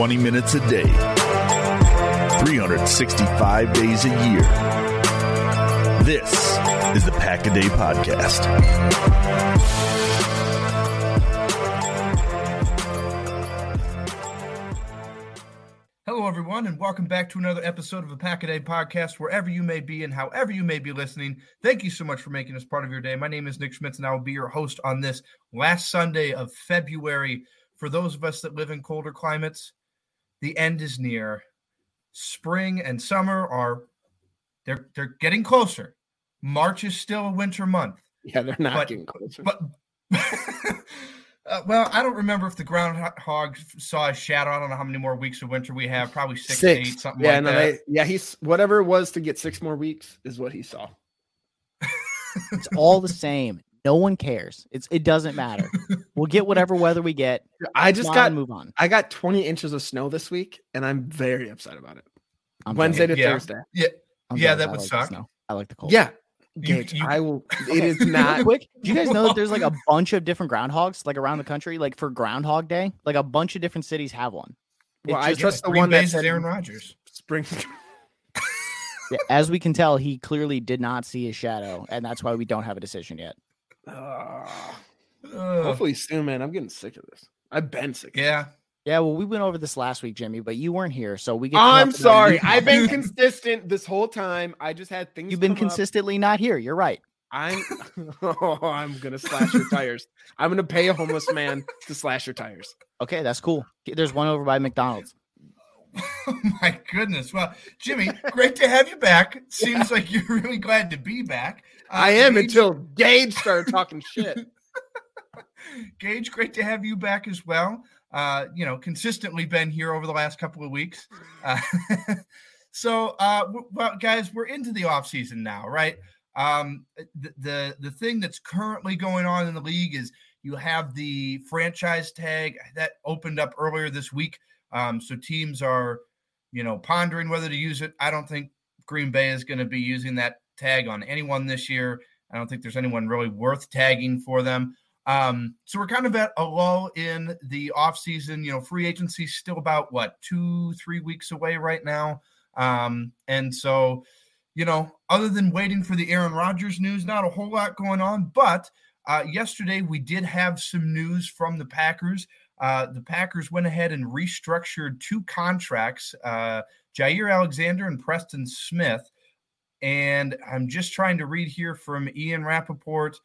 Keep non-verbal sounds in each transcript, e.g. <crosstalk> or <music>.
Twenty minutes a day, 365 days a year. This is the Pack a Day Podcast. Hello, everyone, and welcome back to another episode of the Pack a Day podcast, wherever you may be and however you may be listening. Thank you so much for making this part of your day. My name is Nick Schmitz, and I will be your host on this last Sunday of February. For those of us that live in colder climates, the end is near. Spring and summer are they're they're getting closer. March is still a winter month. Yeah, they're not But- getting closer. But <laughs> uh, well, I don't remember if the groundhog saw a shadow. I don't know how many more weeks of winter we have. Probably six, to eight, something yeah, like no, that. they, yeah, he's whatever it was to get six more weeks is what he saw. <laughs> It's all the same. No one cares. It's it doesn't matter. We'll get whatever weather we get. <laughs> I just got and move on. I got 20 inches of snow this week, and I'm very upset about it. I'm Wednesday to Yeah. Thursday. yeah, I'm yeah, that I would like suck. I like the cold. Yeah, Gage, you- I will. <laughs> It is not. quick. Do you guys know that <laughs> there's like a bunch of different groundhogs like around the country, like for Groundhog Day? Like a bunch of different cities have one. It Well, I just- trust the one that said Aaron Rodgers. spring. Yeah, as we can tell, he clearly did not see his shadow, and that's why we don't have a decision yet. Ugh. hopefully soon, man. I'm getting sick of this. I've been sick. yeah, Yeah, well, we went over this last week, Jimmy, but you weren't here, so we get. I'm up with our sorry. I've been <laughs> consistent this whole time. I just had things. You've been come up. consistently not here. You're right. I'm. <laughs> <laughs> Oh, I'm gonna slash your tires. I'm gonna pay a homeless man to slash your tires. Okay, that's cool. There's one over by McDonald's. Oh my goodness. Well, Jimmy, great to have you back. Seems like you're really glad to be back. Uh, I am Gage- until Gage started talking shit. <laughs> Gage, great to have you back as well. Uh, you know, consistently been here over the last couple of weeks. Uh, <laughs> so, uh, well, guys, we're into the off season now, right? Um, the, the the thing that's currently going on in the league is you have the franchise tag that opened up earlier this week. Um, so teams are, you know, pondering whether to use it. I don't think Green Bay is going to be using that tag on anyone this year. I don't think there's anyone really worth tagging for them. Um, so we're kind of at a lull in the offseason. You know, free agency still about what two, three weeks away right now. Um, and so, you know, other than waiting for the Aaron Rodgers news, not a whole lot going on. But uh, yesterday we did have some news from the Packers. Uh, the Packers went ahead and restructured two contracts, uh, Jaire Alexander and Preston Smith. And I'm just trying to read here from Ian Rapoport.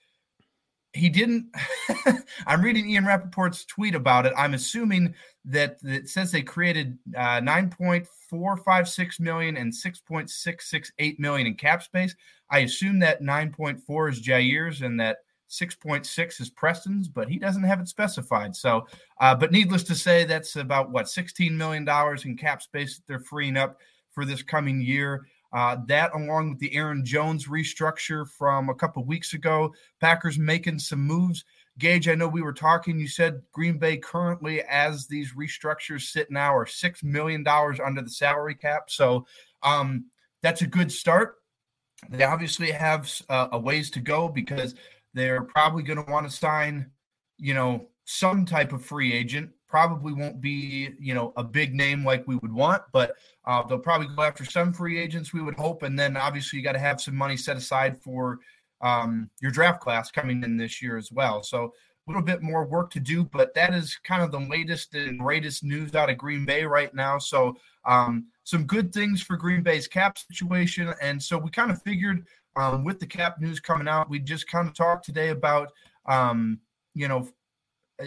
He didn't. <laughs> I'm reading Ian Rapoport's tweet about it. I'm assuming that it says they created uh, 9.456 million and 6.668 million in cap space. I assume that 9.4 is Jaire's and that 6.6 is Preston's, but he doesn't have it specified. So, uh, but needless to say, that's about what $16 million in cap space that they're freeing up for this coming year. Uh, that, along with the Aaron Jones restructure from a couple weeks ago, Packers making some moves. Gage, I know we were talking. You said Green Bay currently, as these restructures sit now, are $6 million under the salary cap. So um, that's a good start. They obviously have uh, a ways to go because they're probably going to want to sign, you know, some type of free agent. Probably won't be, you know, a big name like we would want, but uh, they'll probably go after some free agents, we would hope. And then obviously you got to have some money set aside for um, your draft class coming in this year as well. So a little bit more work to do, but that is kind of the latest and greatest news out of Green Bay right now. So um, some good things for Green Bay's cap situation. And so we kind of figured um, with the cap news coming out, we just kind of talked today about, um, you know,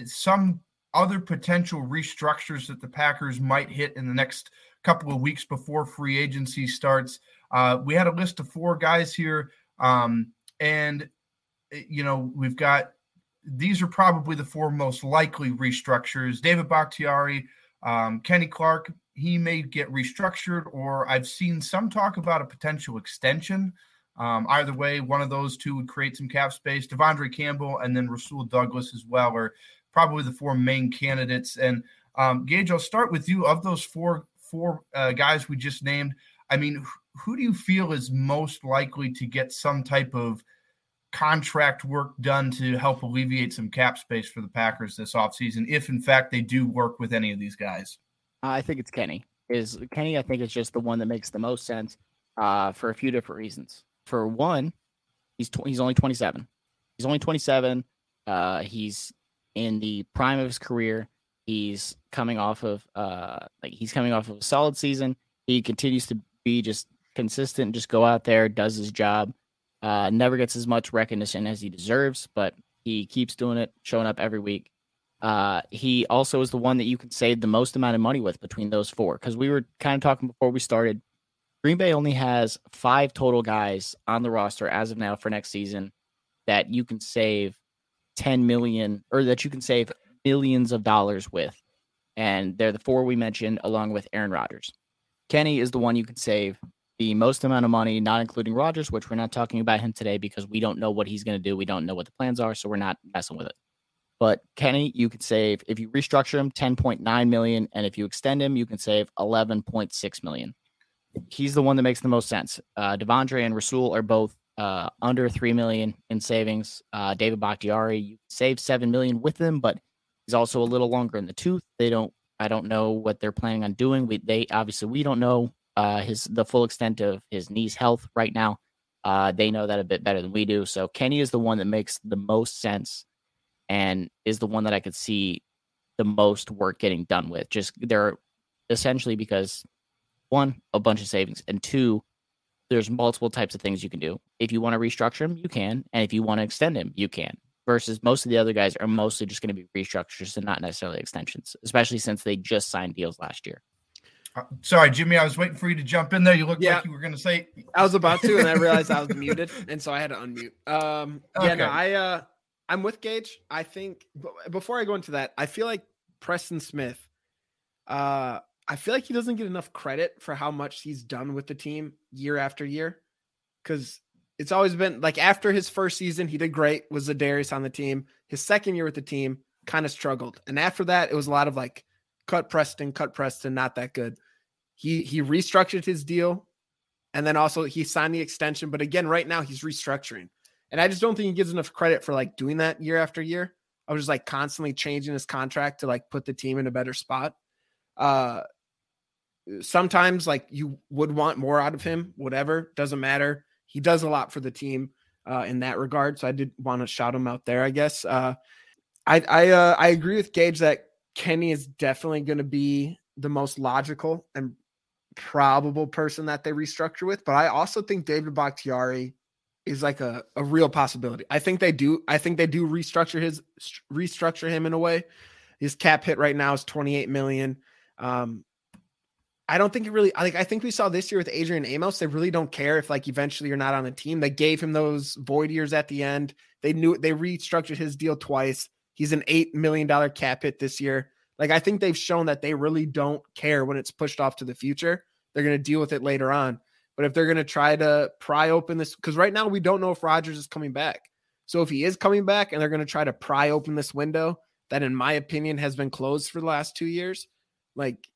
some other potential restructures that the Packers might hit in the next couple of weeks before free agency starts. Uh, we had a list of four guys here, um, and eh, you know we've got these are probably the four most likely restructures. David Bakhtiari, um, Kenny Clark, he may get restructured, or I've seen some talk about a potential extension. Um, either way, one of those two would create some cap space. De'Vondre Campbell and then Rasul Douglas as well are probably the four main candidates. And um, Gage, I'll start with you. Of those four four uh, guys we just named, I mean, who do you feel is most likely to get some type of contract work done to help alleviate some cap space for the Packers this offseason, if in fact they do work with any of these guys? I think it's Kenny. Is Kenny? I think is just the one that makes the most sense uh, for a few different reasons for one, he's tw- he's only 27. He's only 27. Uh, he's in the prime of his career. He's coming off of uh, like he's coming off of a solid season. He continues to be just consistent, just go out there, does his job. Uh, never gets as much recognition as he deserves, but he keeps doing it, showing up every week. Uh, he also is the one that you can save the most amount of money with between those four because we were kind of talking before we started. Green Bay only has five total guys on the roster as of now for next season that you can save 10 million or that you can save millions of dollars with. And they're the four we mentioned along with Aaron Rodgers. Kenny is the one you can save the most amount of money, not including Rodgers, which we're not talking about him today because we don't know what he's going to do. We don't know what the plans are, so we're not messing with it. But Kenny, you could save if you restructure him 10.9 million, and if you extend him, you can save 11.6 million he's the one that makes the most sense. Uh, De'Vondre and Rasul are both uh, under three million in savings. Uh, David Bakhtiari, you save seven million with him, but he's also a little longer in the tooth. They don't. I don't know what they're planning on doing. We they obviously we don't know uh, his the full extent of his knee's health right now. Uh, they know that a bit better than we do. So Kenny is the one that makes the most sense, and is the one that I could see the most work getting done with. Just they're essentially because one, a bunch of savings, and two, there's multiple types of things you can do. If you want to restructure him, you can, and if you want to extend him, you can. Versus most of the other guys are mostly just going to be restructures and not necessarily extensions, especially since they just signed deals last year. Uh, sorry, Jimmy, I was waiting for you to jump in there. You looked yeah. like you were going to say. I was about to, and I <laughs> realized I was muted, and so I had to unmute. Um, okay. Yeah, no, I uh, I'm with Gage. I think before I go into that, I feel like Preston Smith. Uh, I feel like he doesn't get enough credit for how much he's done with the team year after year. Cause it's always been like after his first season, he did great, was the Darius on the team. His second year with the team kind of struggled. And after that, it was a lot of like cut Preston, cut Preston, not that good. He he restructured his deal and then also he signed the extension. But again, right now he's restructuring. And I just don't think he gives enough credit for like doing that year after year. I was just like constantly changing his contract to like put the team in a better spot. Uh sometimes like you would want more out of him, whatever, doesn't matter. He does a lot for the team. uh, in that regard. So I did want to shout him out there, I guess. Uh, I I uh, I agree with Gage that Kenny is definitely going to be the most logical and probable person that they restructure with, but I also think David Bakhtiari is like a, a real possibility. I think they do. I think they do restructure his restructure him in a way. His cap hit right now is 28 million. Um, I don't think it really like I think we saw this year with Adrian Amos. They really don't care if like eventually you're not on a team. They gave him those void years at the end. They knew they restructured his deal twice. He's an eight million dollar cap hit this year. Like I think they've shown that they really don't care when it's pushed off to the future. They're going to deal with it later on. But if they're going to try to pry open this, because right now we don't know if Rodgers is coming back. So if he is coming back and they're going to try to pry open this window that, in my opinion, has been closed for the last two years, like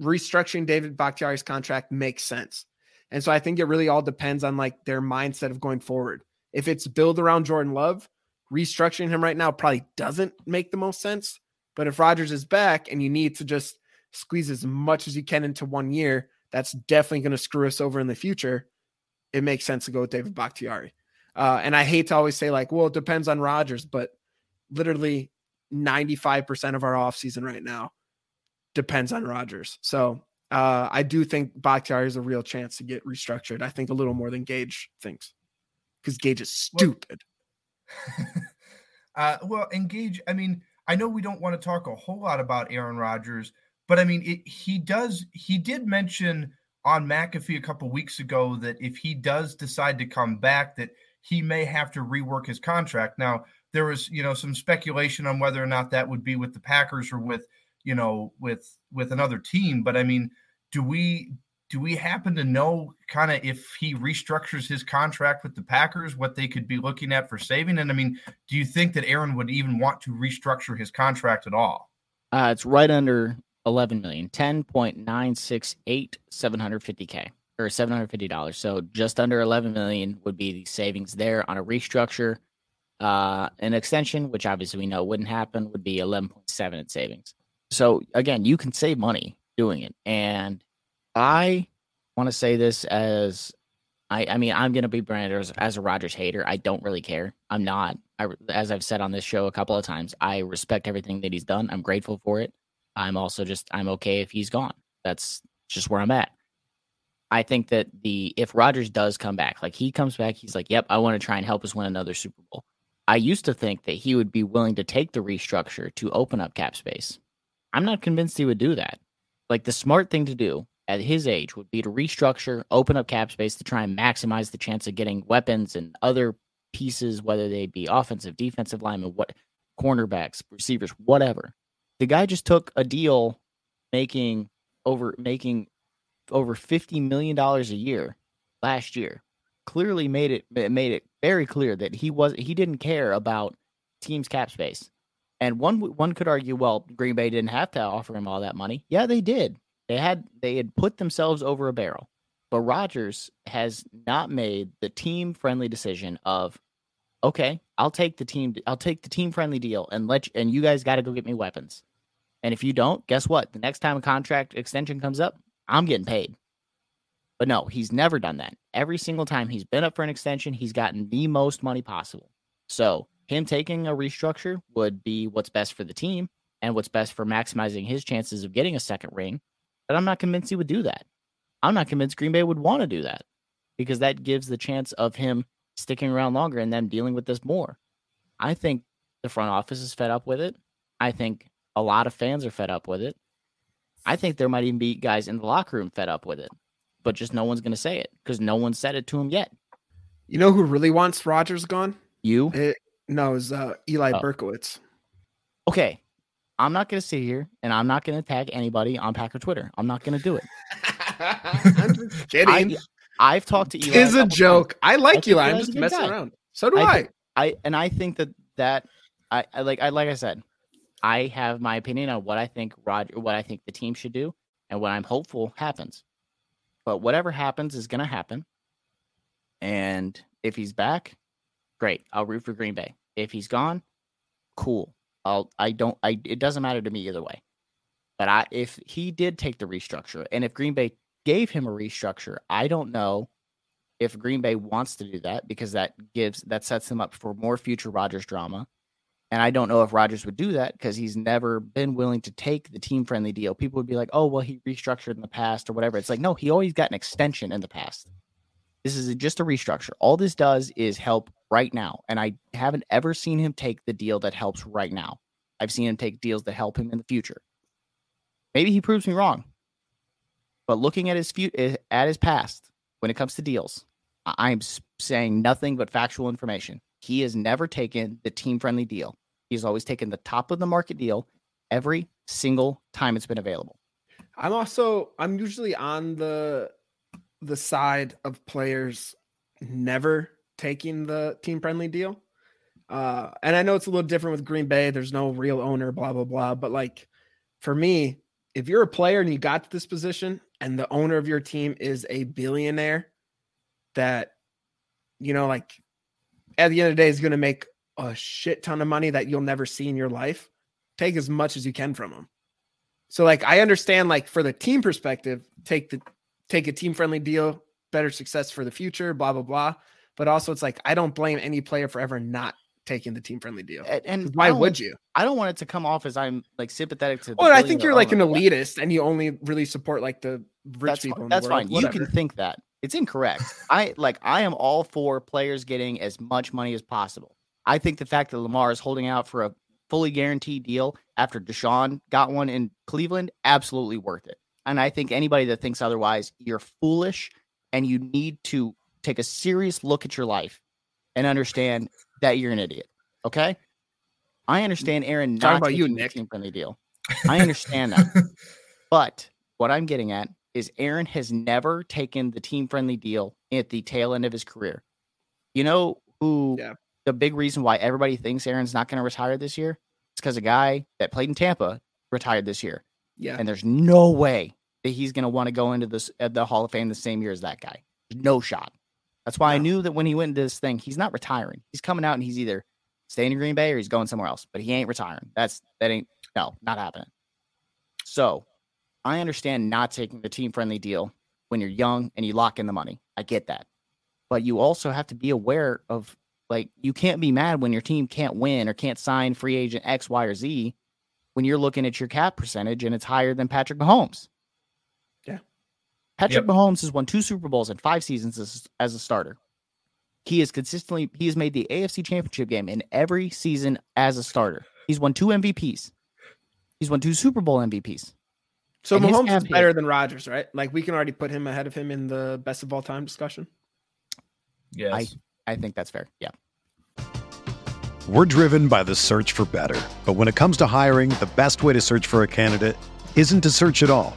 restructuring David Bakhtiari's contract makes sense. And so I think it really all depends on like their mindset of going forward. If it's build around Jordan Love, restructuring him right now probably doesn't make the most sense. But if Rodgers is back and you need to just squeeze as much as you can into one year, that's definitely going to screw us over in the future. It makes sense to go with David Bakhtiari. Uh, and I hate to always say, like, well, it depends on Rodgers, but literally 95% of our offseason right now depends on Rodgers. So uh, I do think Bakhtiari is a real chance to get restructured. I think a little more than Gage thinks because Gage is <laughs> stupid. Well, uh, well, and Gage, I mean, I know we don't want to talk a whole lot about Aaron Rodgers, but I mean, it, he does. He did mention on McAfee a couple weeks ago that if he does decide to come back, that he may have to rework his contract. Now, there was, you know, some speculation on whether or not that would be with the Packers or with, you know, with with another team. But I mean, do we do we happen to know kind of if he restructures his contract with the Packers, what they could be looking at for saving? And I mean, do you think that Aaron would even want to restructure his contract at all? Uh, it's right under 11 million, 10.968, 750K or $750. So just under 11 million would be the savings there on a restructure. Uh, an extension, which obviously we know wouldn't happen, would be 11.7 in savings. So again, you can save money doing it. And I want to say this as I, I mean, I'm going to be branded as, as, a Rodgers hater. I don't really care. I'm not. I, as I've said on this show a couple of times, I respect everything that he's done. I'm grateful for it. I'm also just, I'm okay if he's gone. That's just where I'm at. I think that the, if Rodgers does come back, like he comes back, he's like, yep, I want to try and help us win another Super Bowl. I used to think that he would be willing to take the restructure to open up cap space. I'm not convinced he would do that. Like the smart thing to do at his age would be to restructure, open up cap space to try and maximize the chance of getting weapons and other pieces, whether they be offensive, defensive linemen, what cornerbacks, receivers, whatever. The guy just took a deal making over making over fifty million dollars a year last year. Clearly made it, made it very clear that he was he didn't care about teams cap space. And one one could argue, well, Green Bay didn't have to offer him all that money. Yeah, they did. They had they had put themselves over a barrel. But Rodgers has not made the team friendly decision of okay, I'll take the team I'll take the team friendly deal and let you, and you guys got to go get me weapons. And if you don't, guess what? The next time a contract extension comes up, I'm getting paid. But no, he's never done that. Every single time he's been up for an extension, he's gotten the most money possible. So, him taking a restructure would be what's best for the team and what's best for maximizing his chances of getting a second ring but I'm not convinced he would do that. I'm not convinced Green Bay would want to do that because that gives the chance of him sticking around longer and them dealing with this more. I think the front office is fed up with it. I think a lot of fans are fed up with it. I think there might even be guys in the locker room fed up with it, but just no one's going to say it because no one said it to him yet. You know who really wants Rodgers gone? You? It, no, it's uh, Eli oh. Berkowitz. Okay, I'm not going to sit here and I'm not going to tag anybody on Packer Twitter. I'm not going to do it. <laughs> I'm just kidding. I, have talked to Eli. It's a joke. Times. I like I Eli. I'm just messing guy. around. So do I. I. I and I think that that I, I like I like I said, I have my opinion on what I think Roger, what I think the team should do, and what I'm hopeful happens. But whatever happens is going to happen. And if he's back, great. I'll root for Green Bay. If he's gone, cool. I'll I don't I it doesn't matter to me either way. But I if he did take the restructure and if Green Bay gave him a restructure, I don't know if Green Bay wants to do that because that gives that sets them up for more future Rodgers drama. And I don't know if Rodgers would do that because he's never been willing to take the team friendly deal. People would be like, oh, well, he restructured in the past or whatever. It's like, no, he always got an extension in the past. This is just a restructure. All this does is help right now. And I haven't ever seen him take the deal that helps right now. I've seen him take deals that help him in the future. Maybe he proves me wrong. But looking at his fu- eh, at his past when it comes to deals, I'm saying nothing but factual information. He has never taken the team friendly deal. He's always taken the top of the market deal every single time it's been available. I'm also I'm usually on the the side of players never taking the team friendly deal. Uh, and I know it's a little different with Green Bay. There's no real owner, blah blah blah. But like for me, if you're a player and you got to this position, and the owner of your team is a billionaire, that you know, like at the end of the day, is going to make a shit ton of money that you'll never see in your life. Take as much as you can from them. So like I understand like for the team perspective, take the take a team friendly deal, better success for the future, blah blah blah. But also it's like I don't blame any player for ever not taking the team friendly deal. And, why would you? I don't want it to come off as I'm like sympathetic to. Well, I think you're like an elitist, and you only really support like the rich that's people. that's world, fine. You can think that it's incorrect. I like I am all for players getting as much money as possible. I think the fact that Lamar is holding out for a fully guaranteed deal after Deshaun got one in Cleveland, absolutely worth it. And I think anybody that thinks otherwise, you're foolish and you need to take a serious look at your life and understand that you're an idiot. Okay. I understand Aaron not about you, Nick. team friendly deal. I understand that. <laughs> but what I'm getting at is Aaron has never taken the team friendly deal at the tail end of his career. You know who yeah. the big reason why everybody thinks Aaron's not going to retire this year? It's because a guy that played in Tampa retired this year. Yeah. And there's no way that he's going to want to go into this at the Hall of Fame the same year as that guy. No shot. That's why no. I knew that when he went into this thing, he's not retiring. He's coming out and he's either staying in Green Bay or he's going somewhere else, but he ain't retiring. That's that ain't no, not happening. So I understand not taking the team friendly deal when you're young and you lock in the money. I get that. But you also have to be aware of like you can't be mad when your team can't win or can't sign free agent X, Y, or Z when you're looking at your cap percentage and it's higher than Patrick Mahomes. Yeah. Patrick yep. Mahomes has won two Super Bowls in five seasons as, as a starter. He is consistently he has made the AFC championship game in every season as a starter. He's won two MVPs. He's won two Super Bowl MVPs. So and Mahomes is better than Rodgers, right? Like we can already put him ahead of him in the best of all time discussion. Yes. I, I think that's fair. Yeah. We're driven by the search for better. But when it comes to hiring, the best way to search for a candidate isn't to search at all.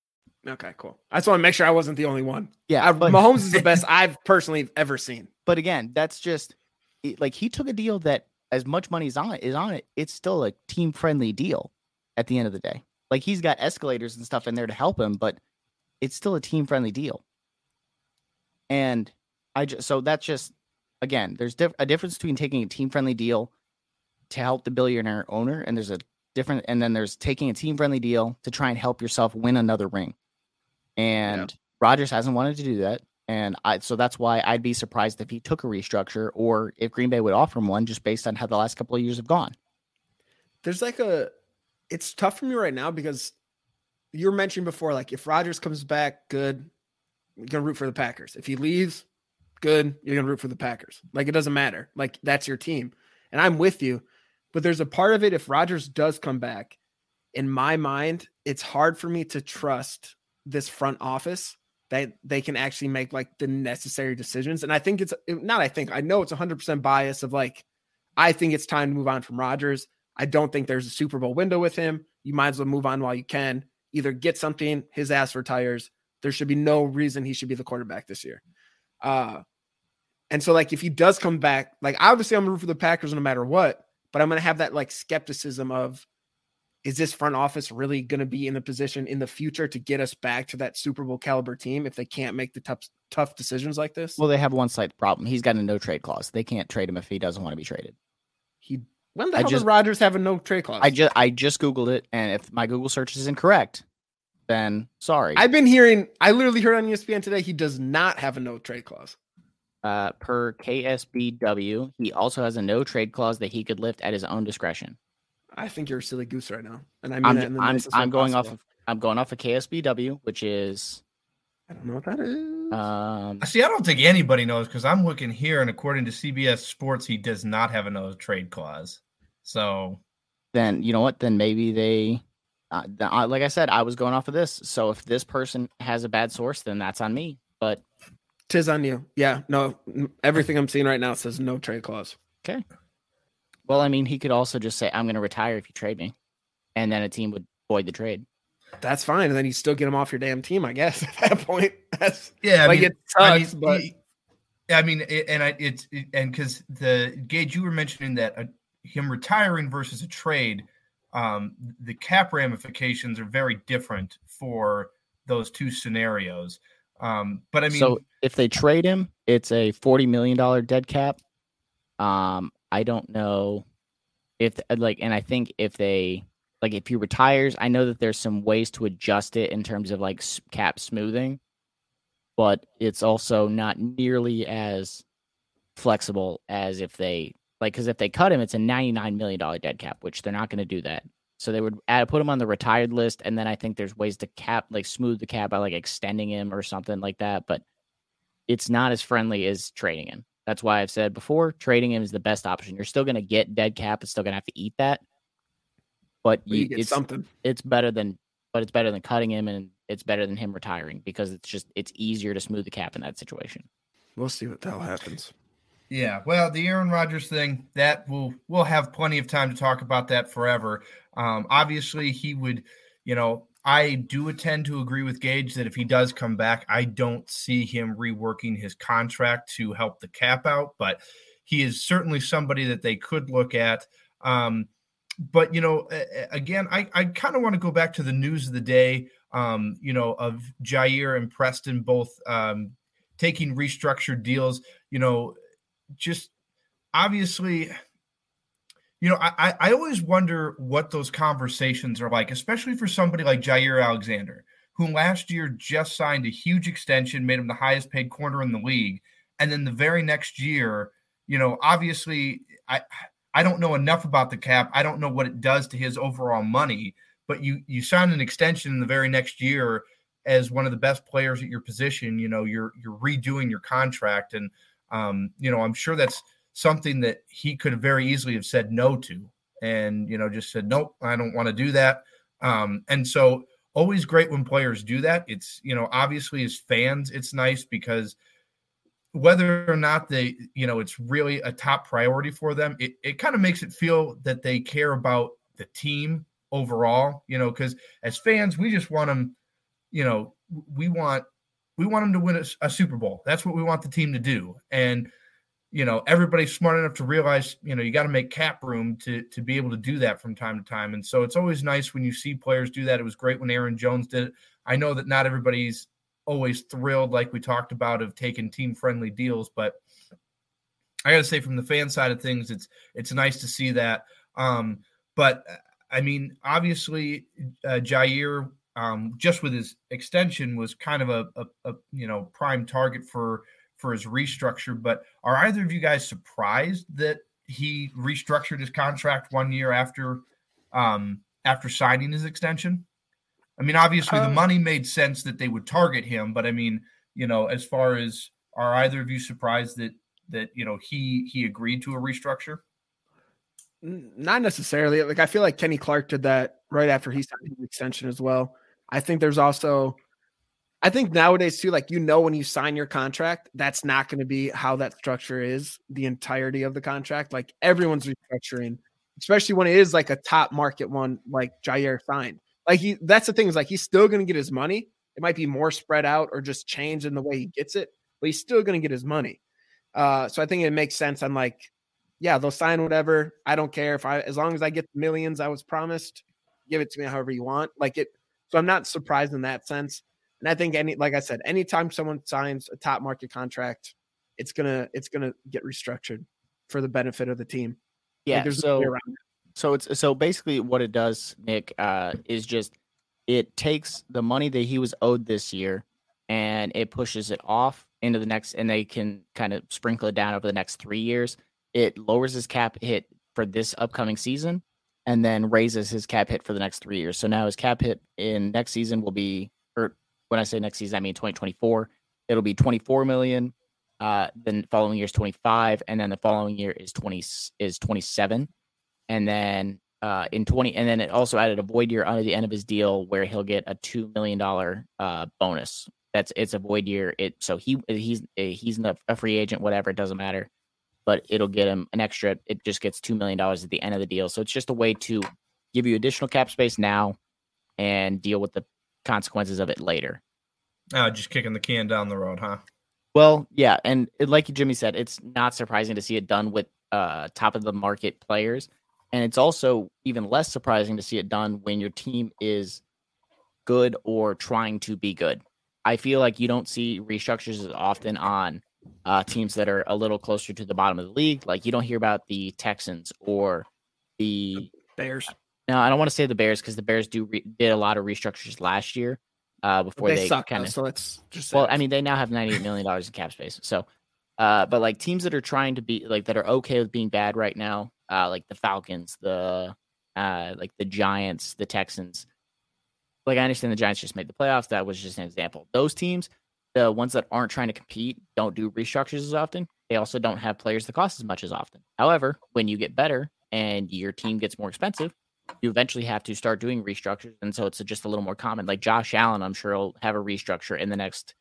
Okay, cool. I just want to make sure I wasn't the only one. Yeah, I, but, Mahomes is the <laughs> best I've personally ever seen. But again, that's just like he took a deal that as much money is on it is on it. It's still a team friendly deal at the end of the day. Like he's got escalators and stuff in there to help him, but it's still a team friendly deal. And I just so that's just again, there's diff- a difference between taking a team friendly deal to help the billionaire owner, and there's a different, and then there's taking a team friendly deal to try and help yourself win another ring. And yeah. Rodgers hasn't wanted to do that. And I, so that's why I'd be surprised if he took a restructure or if Green Bay would offer him one just based on how the last couple of years have gone. There's like a, it's tough for me right now because you were mentioning before, like if Rodgers comes back, good, you're gonna root for the Packers. If he leaves, good, you're gonna root for the Packers. Like it doesn't matter. Like that's your team. And I'm with you. But there's a part of it if Rodgers does come back, in my mind, it's hard for me to trust this front office that they can actually make like the necessary decisions. And I think it's not, I think, I know it's 100% bias of like, I think it's time to move on from Rodgers. I don't think there's a Super Bowl window with him. You might as well move on while you can. Either get something, his ass retires. There should be no reason he should be the quarterback this year. Uh, and so, like, if he does come back, like, obviously, I'm root for the Packers no matter what, but I'm going to have that like skepticism of is this front office really going to be in the position in the future to get us back to that Super Bowl caliber team if they can't make the tough tough decisions like this? Well, they have one slight problem. He's got a no trade clause. They can't trade him if he doesn't want to be traded. He when the I hell just, does Rodgers have a no trade clause? I just I just googled it, and if my Google search is incorrect, then sorry. I've been hearing. I literally heard on ESPN today he does not have a no trade clause. Uh, per KSBW, he also has a no trade clause that he could lift at his own discretion. I think you're a silly goose right now, and I mean I'm, I'm, I'm going possible. off of I'm going off of KSBW, which is I don't know what that is. Um, See, I don't think anybody knows because I'm looking here, and according to CBS Sports, he does not have a no trade clause. So then you know what? Then maybe they, uh, uh, like I said, I was going off of this. So if this person has a bad source, then that's on me. But tis on you. Yeah, no, everything I'm seeing right now says no trade clause. Okay. Well, I mean, he could also just say, "I'm going to retire if you trade me," and then a team would void the trade. That's fine, and then you still get him off your damn team, I guess. <laughs> At that point, that's yeah. I like mean, it sucks, I mean, but I mean, and I it's and because the Gage, you were mentioning that uh, him retiring versus a trade, um, the cap ramifications are very different for those two scenarios. Um, but I mean, so if they trade him, it's a forty million dollar dead cap. Um, I don't know if uh, like, and I think if they like, if he retires, I know that there's some ways to adjust it in terms of like cap smoothing, but it's also not nearly as flexible as if they like, because if they cut him, it's a $99 million dead cap, which they're not going to do that. So they would add, put him on the retired list, and then I think there's ways to cap, like smooth the cap by like extending him or something like that. But it's not as friendly as trading him. That's why I've said before, trading him is the best option. You're still going to get dead cap. It's still going to have to eat that, but you, you it's something. It's better than, but it's better than cutting him, and it's better than him retiring because it's just it's easier to smooth the cap in that situation. We'll see what the hell happens. Yeah, well, the Aaron Rodgers thing that will we'll have plenty of time to talk about that forever. Um, obviously, he would, you know, I do tend to agree with Gage that if he does come back, I don't see him reworking his contract to help the cap out, but he is certainly somebody that they could look at. Um, but you know, again, I, I kind of want to go back to the news of the day. Um, you know, of Jaire and Preston both um, taking restructured deals. You know, just obviously you know, I, I always wonder what those conversations are like, especially for somebody like Jaire Alexander, who last year just signed a huge extension, made him the highest paid corner in the league. And then the very next year, you know, obviously I I don't know enough about the cap. I don't know what it does to his overall money, but you you sign an extension in the very next year as one of the best players at your position, you know, you're you're redoing your contract. And um, you know, I'm sure that's something that he could very easily have said no to and you know just said nope i don't want to do that. Um, and so always great when players do that. It's you know obviously as fans it's nice because whether or not they you know it's really a top priority for them it, it kind of makes it feel that they care about the team overall you know because as fans we just want them you know we want we want them to win a, a super bowl. That's what we want the team to do. And you know everybody's smart enough to realize you know you got to make cap room to to be able to do that from time to time and so it's always nice when you see players do that it was great when aaron jones did it i know that not everybody's always thrilled, like we talked about, of taking team friendly deals. But I got to say, from the fan side of things, it's it's nice to see that. Um, but I mean, obviously, uh, Jaire, um, just with his extension, was kind of a, a, a you know prime target for for his restructure. But are either of you guys surprised that he restructured his contract one year after um, after signing his extension? I mean, obviously the um, money made sense that they would target him, but I mean, you know, as far as are either of you surprised that that you know he he agreed to a restructure? Not necessarily. Like I feel like Kenny Clark did that right after he signed his extension as well. I think there's also I think nowadays too, like you know when you sign your contract, that's not going to be how that structure is the entirety of the contract. Like everyone's restructuring, especially when it is like a top market one like Jaire signed. Like he that's the thing is like he's still going to get his money. It might be more spread out or just change in the way he gets it, but he's still going to get his money. Uh, so I think it makes sense. I'm like, yeah, they'll sign whatever. I don't care if I, as long as I get the millions I was promised, give it to me however you want. Like it. So I'm not surprised in that sense. And I think any, like I said, anytime someone signs a top market contract, it's gonna, it's gonna get restructured for the benefit of the team. Yeah. Like so, so it's so basically what it does, Nick, uh, is just it takes the money that he was owed this year and it pushes it off into the next, and they can kind of sprinkle it down over the next three years. It lowers his cap hit for this upcoming season and then raises his cap hit for the next three years. So now his cap hit in next season will be, when I say next season, I mean 2024. It'll be 24 million. Uh, then following year is 25, and then the following year is 20 is 27, and then uh, in 20, and then it also added a void year under the end of his deal where he'll get a two million dollar uh, bonus that's it's a void year. It so he he's he's a free agent, whatever. It doesn't matter, but it'll get him an extra. It just gets two million dollars at the end of the deal. So it's just a way to give you additional cap space now and deal with the consequences of it later. Oh, just kicking the can down the road, huh? Well, yeah, and it, like Jimmy said, it's not surprising to see it done with uh, top of the market players, and it's also even less surprising to see it done when your team is good or trying to be good. I feel like you don't see restructures as often on uh, teams that are a little closer to the bottom of the league. Like you don't hear about the Texans or the Bears. No, I don't want to say the Bears because the Bears do re- did a lot of restructures last year uh, before they, they kind of. So it's just well, I mean, they now have ninety eight million dollars in cap space. So, uh, but like teams that are trying to be like that are okay with being bad right now, uh, like the Falcons, the uh, like the Giants, the Texans like I understand the Giants just made the playoffs. That was just an example. Those teams, the ones that aren't trying to compete, don't do restructures as often. They also don't have players that cost as much as often. However, when you get better and your team gets more expensive, you eventually have to start doing restructures. And so it's just a little more common. Like Josh Allen, I'm sure will have a restructure in the next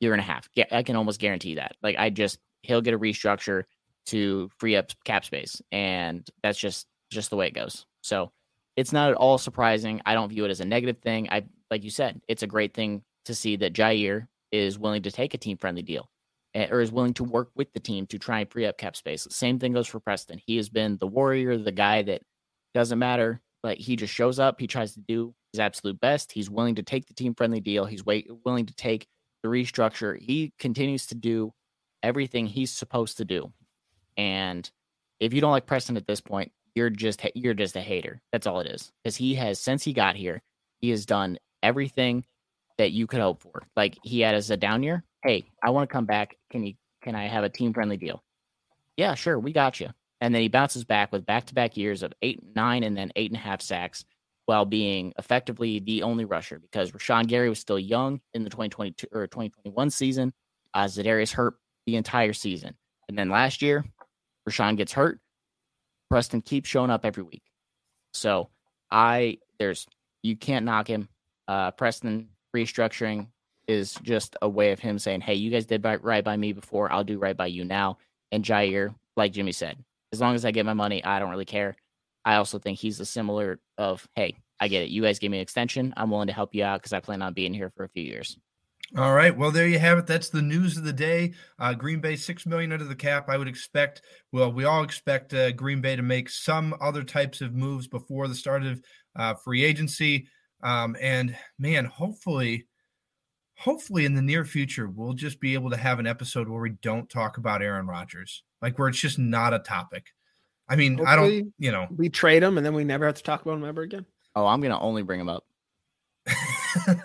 year and a half. Yeah, I can almost guarantee that. Like I just he'll get a restructure to free up cap space. And that's just just the way it goes. So it's not at all surprising. I don't view it as a negative thing. I like you said, it's a great thing to see that Jaire is willing to take a team friendly deal eh, or is willing to work with the team to try and free up cap space. Same thing goes for Preston. He has been the warrior, the guy that doesn't matter. Like he just shows up, he tries to do his absolute best. He's willing to take the team friendly deal. He's wait, willing to take the restructure. He continues to do everything he's supposed to do. And if you don't like Preston at this point, you're just you're just a hater. That's all it is. Because he has since he got here, he has done everything that you could hope for. Like he had as a down year. Hey, I want to come back. Can you can I have a team friendly deal? Yeah, sure, we got you. And then he bounces back with back to back years of eight, nine, and then eight and a half sacks while being effectively the only rusher because Rashan Gary was still young in the 2022 or 2021 season. Uh, Za'Darius hurt the entire season. And then last year, Rashan gets hurt. Preston keeps showing up every week. So I there's you can't knock him. Uh, Preston restructuring is just a way of him saying, "Hey, you guys did right by me before. I'll do right by you now." And Jaire, like Jimmy said, as long as I get my money, I don't really care. I also think he's a similar of, "Hey, I get it. You guys gave me an extension. I'm willing to help you out because I plan on being here for a few years." All right. Well, there you have it. That's the news of the day. Uh, Green Bay six million under the cap. I would expect. Well, we all expect uh, Green Bay to make some other types of moves before the start of uh, free agency. Um, and man, hopefully, hopefully in the near future we'll just be able to have an episode where we don't talk about Aaron Rodgers, like where it's just not a topic. I mean, hopefully I don't, you know, we trade him and then we never have to talk about him ever again. Oh, I'm gonna only bring him up. <laughs> well,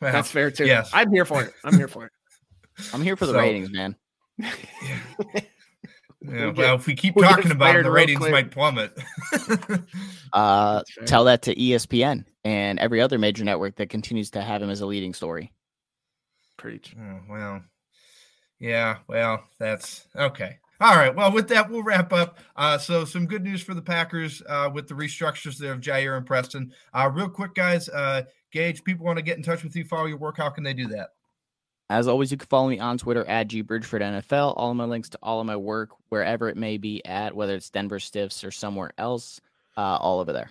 That's fair too. Yes, I'm here for it. I'm here for it. <laughs> I'm here for the so, ratings, man. <laughs> Yeah. yeah well, if we keep we'll talking about it, the ratings might plummet. uh, tell that to ESPN and every other major network that continues to have him as a leading story. Preach. Oh, well, yeah, well, that's okay. All right. Well, with that, we'll wrap up. Uh, so, some good news for the Packers uh, with the restructures there of Jaire and Preston. Uh, real quick, guys, uh, Gage, people want to get in touch with you, follow your work. How can they do that? As always, you can follow me on Twitter at gbridgefordnfl. All of my links to all of my work, wherever it may be at, whether it's Denver Stiffs or somewhere else, uh, all over there.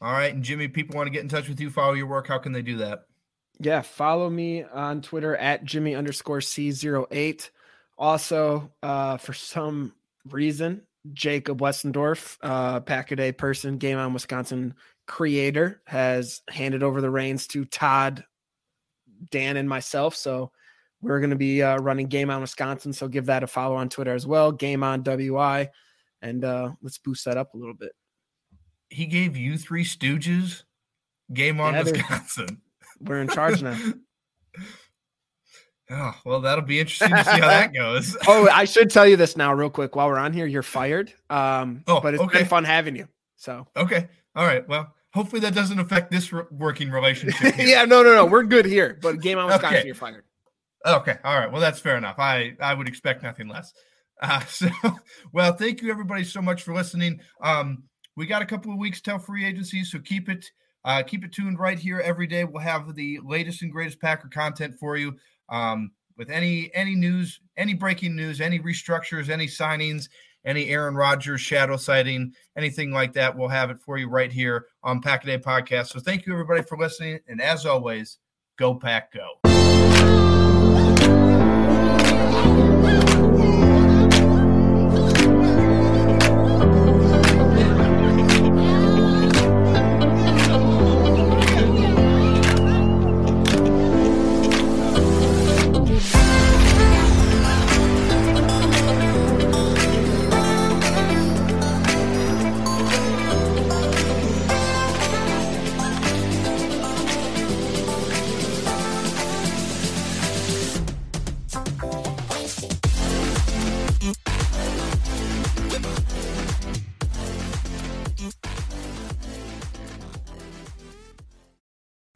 All right. And Jimmy, people want to get in touch with you, follow your work. How can they do that? Yeah, follow me on Twitter at Jimmy underscore C08. Also, uh, for some reason, Jacob Westendorf, uh, Pack a Day person, Game on Wisconsin creator, has handed over the reins to Todd Dan and myself. So we're going to be uh, running Game on Wisconsin. So give that a follow on Twitter as well. Game on WI. And uh, let's boost that up a little bit. He gave you three Stooges. Game on yeah, Wisconsin. We're in charge now. <laughs> Oh, well, that'll be interesting to see how that goes. <laughs> oh, I should tell you this now, real quick. While we're on here, you're fired. Um, oh, but it's okay. been fun having you. So, okay. All right. Well, hopefully that doesn't affect this re- working relationship. <laughs> yeah, no, no, no. We're good here. But game on Wisconsin, okay. you're fired. Okay. All right. Well, that's fair enough. I I would expect nothing less. Uh, so, well, thank you everybody so much for listening. Um, we got a couple of weeks till free agency, so keep it uh, keep it tuned right here every day. We'll have the latest and greatest Packer content for you. Um, with any any news, any breaking news, any restructures, any signings, any Aaron Rodgers shadow sighting, anything like that, we'll have it for you right here on Pack a Day Podcast. So thank you everybody for listening, and as always, go Pack Go.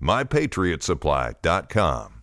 mypatriotsupply.com.